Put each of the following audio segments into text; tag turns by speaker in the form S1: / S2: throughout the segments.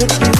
S1: with you.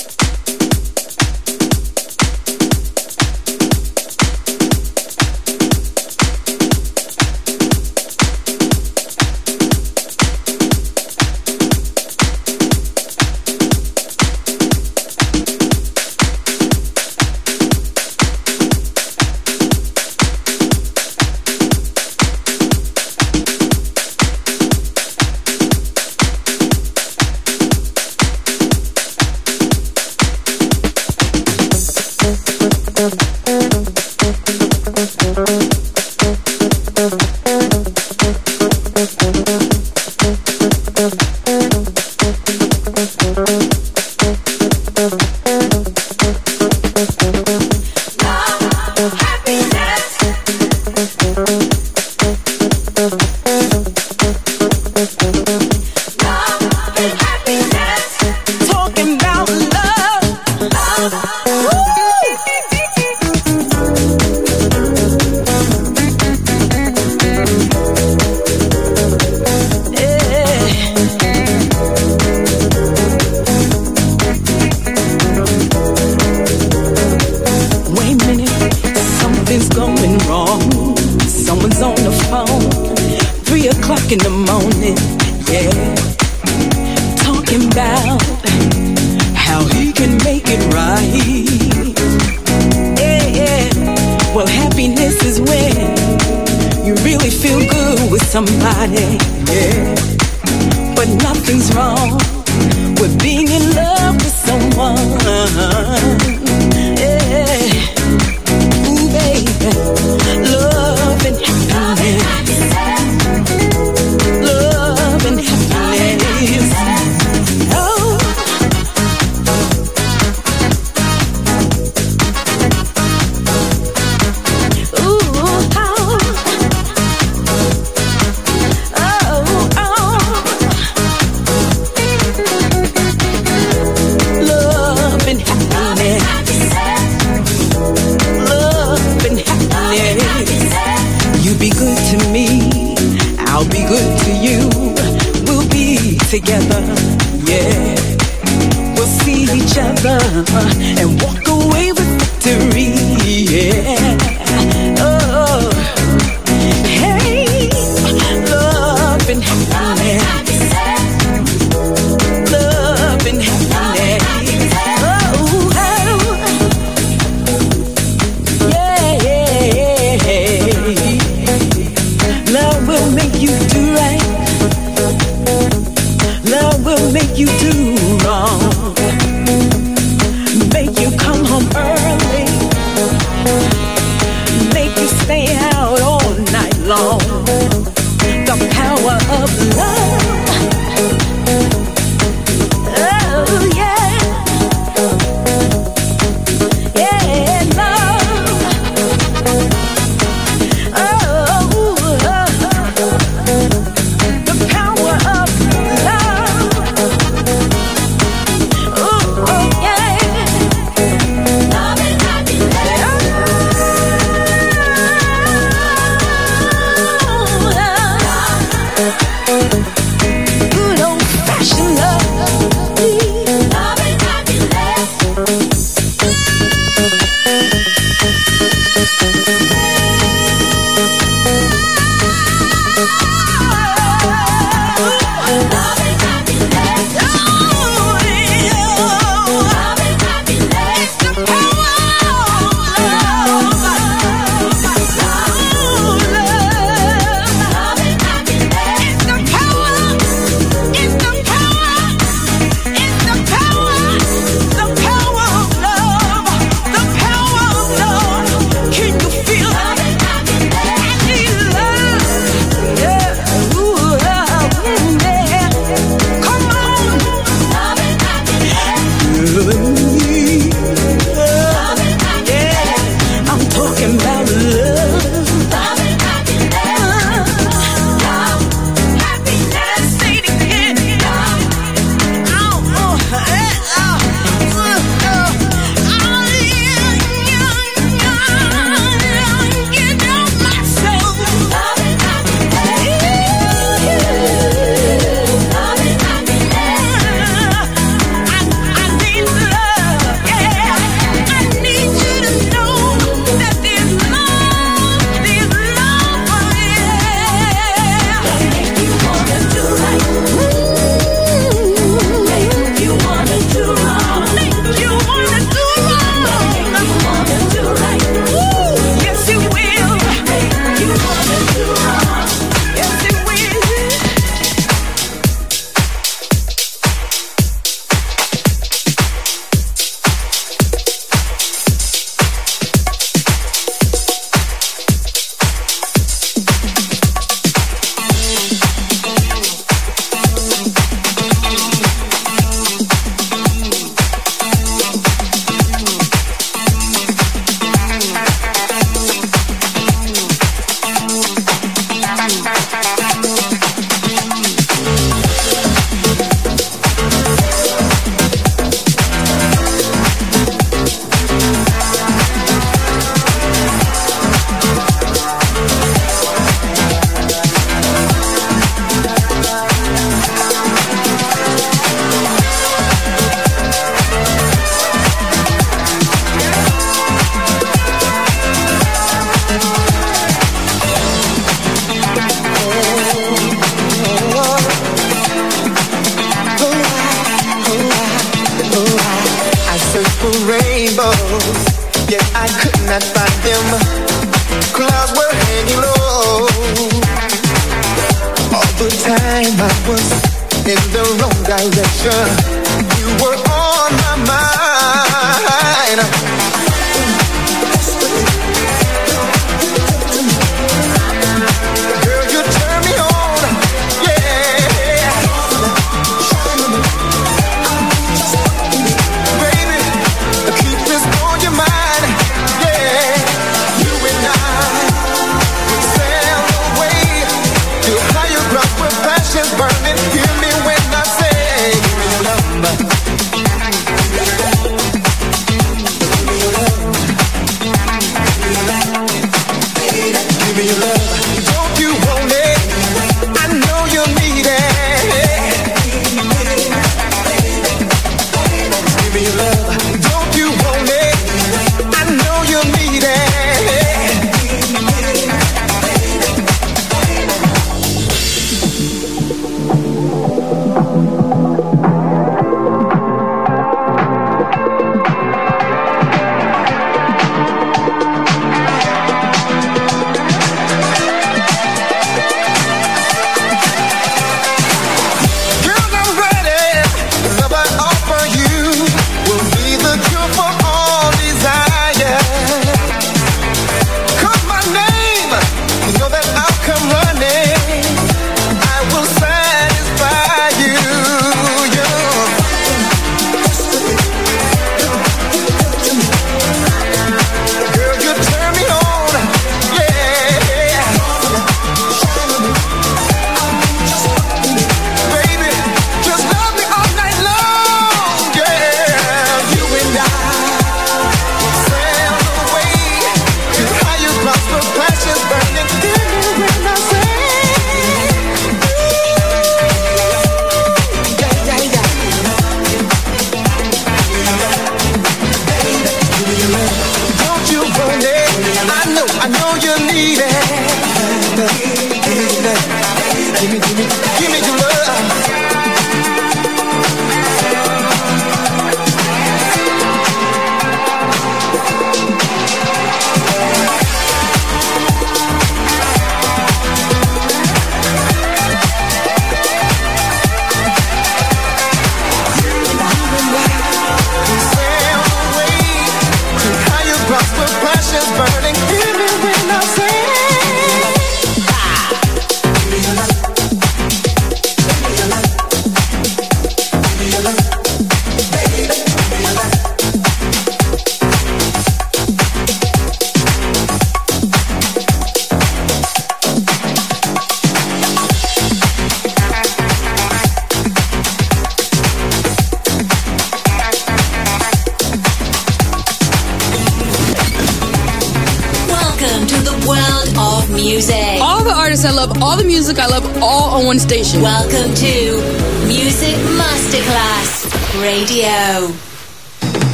S2: artists. I love all the music. I love all on one station. Welcome to Music Masterclass Radio.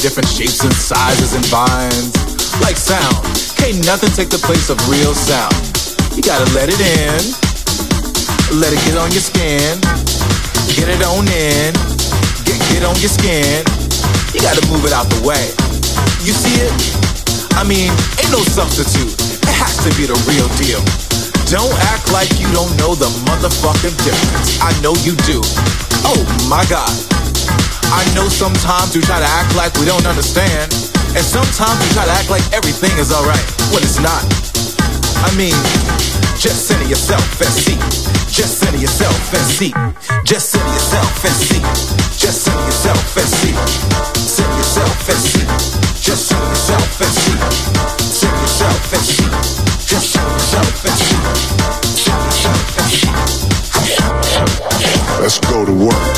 S2: Different shapes and sizes and vines. Like sound, can't nothing take the place of real sound. You gotta let it in, let it get on your skin, get it on in, get, get on your skin. You gotta move it out the way. You see it? I mean, ain't no substitute. It has to be the real deal. Don't act like you don't know the motherfucking difference. I know you do. Oh my god. I know sometimes we try to act like we don't understand. And sometimes we try to act like everything is alright when it's not. I mean, just center yourself and see. Just center yourself and see. Just center yourself and see. Just center yourself and see. Center yourself and see. Just center yourself and see. Center yourself and see. Just center yourself and see.
S3: Let's go to work.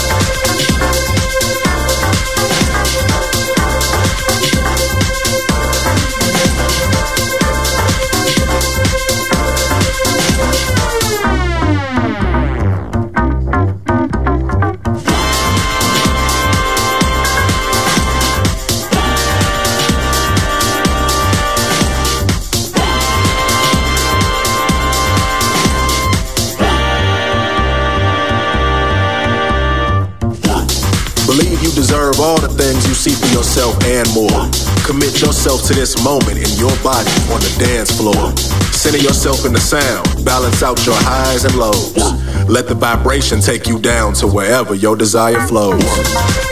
S4: See for yourself and more. Commit yourself to this moment in your body on the dance floor. Center yourself in the sound. Balance out your highs and lows. Let the vibration take you down to wherever your desire flows.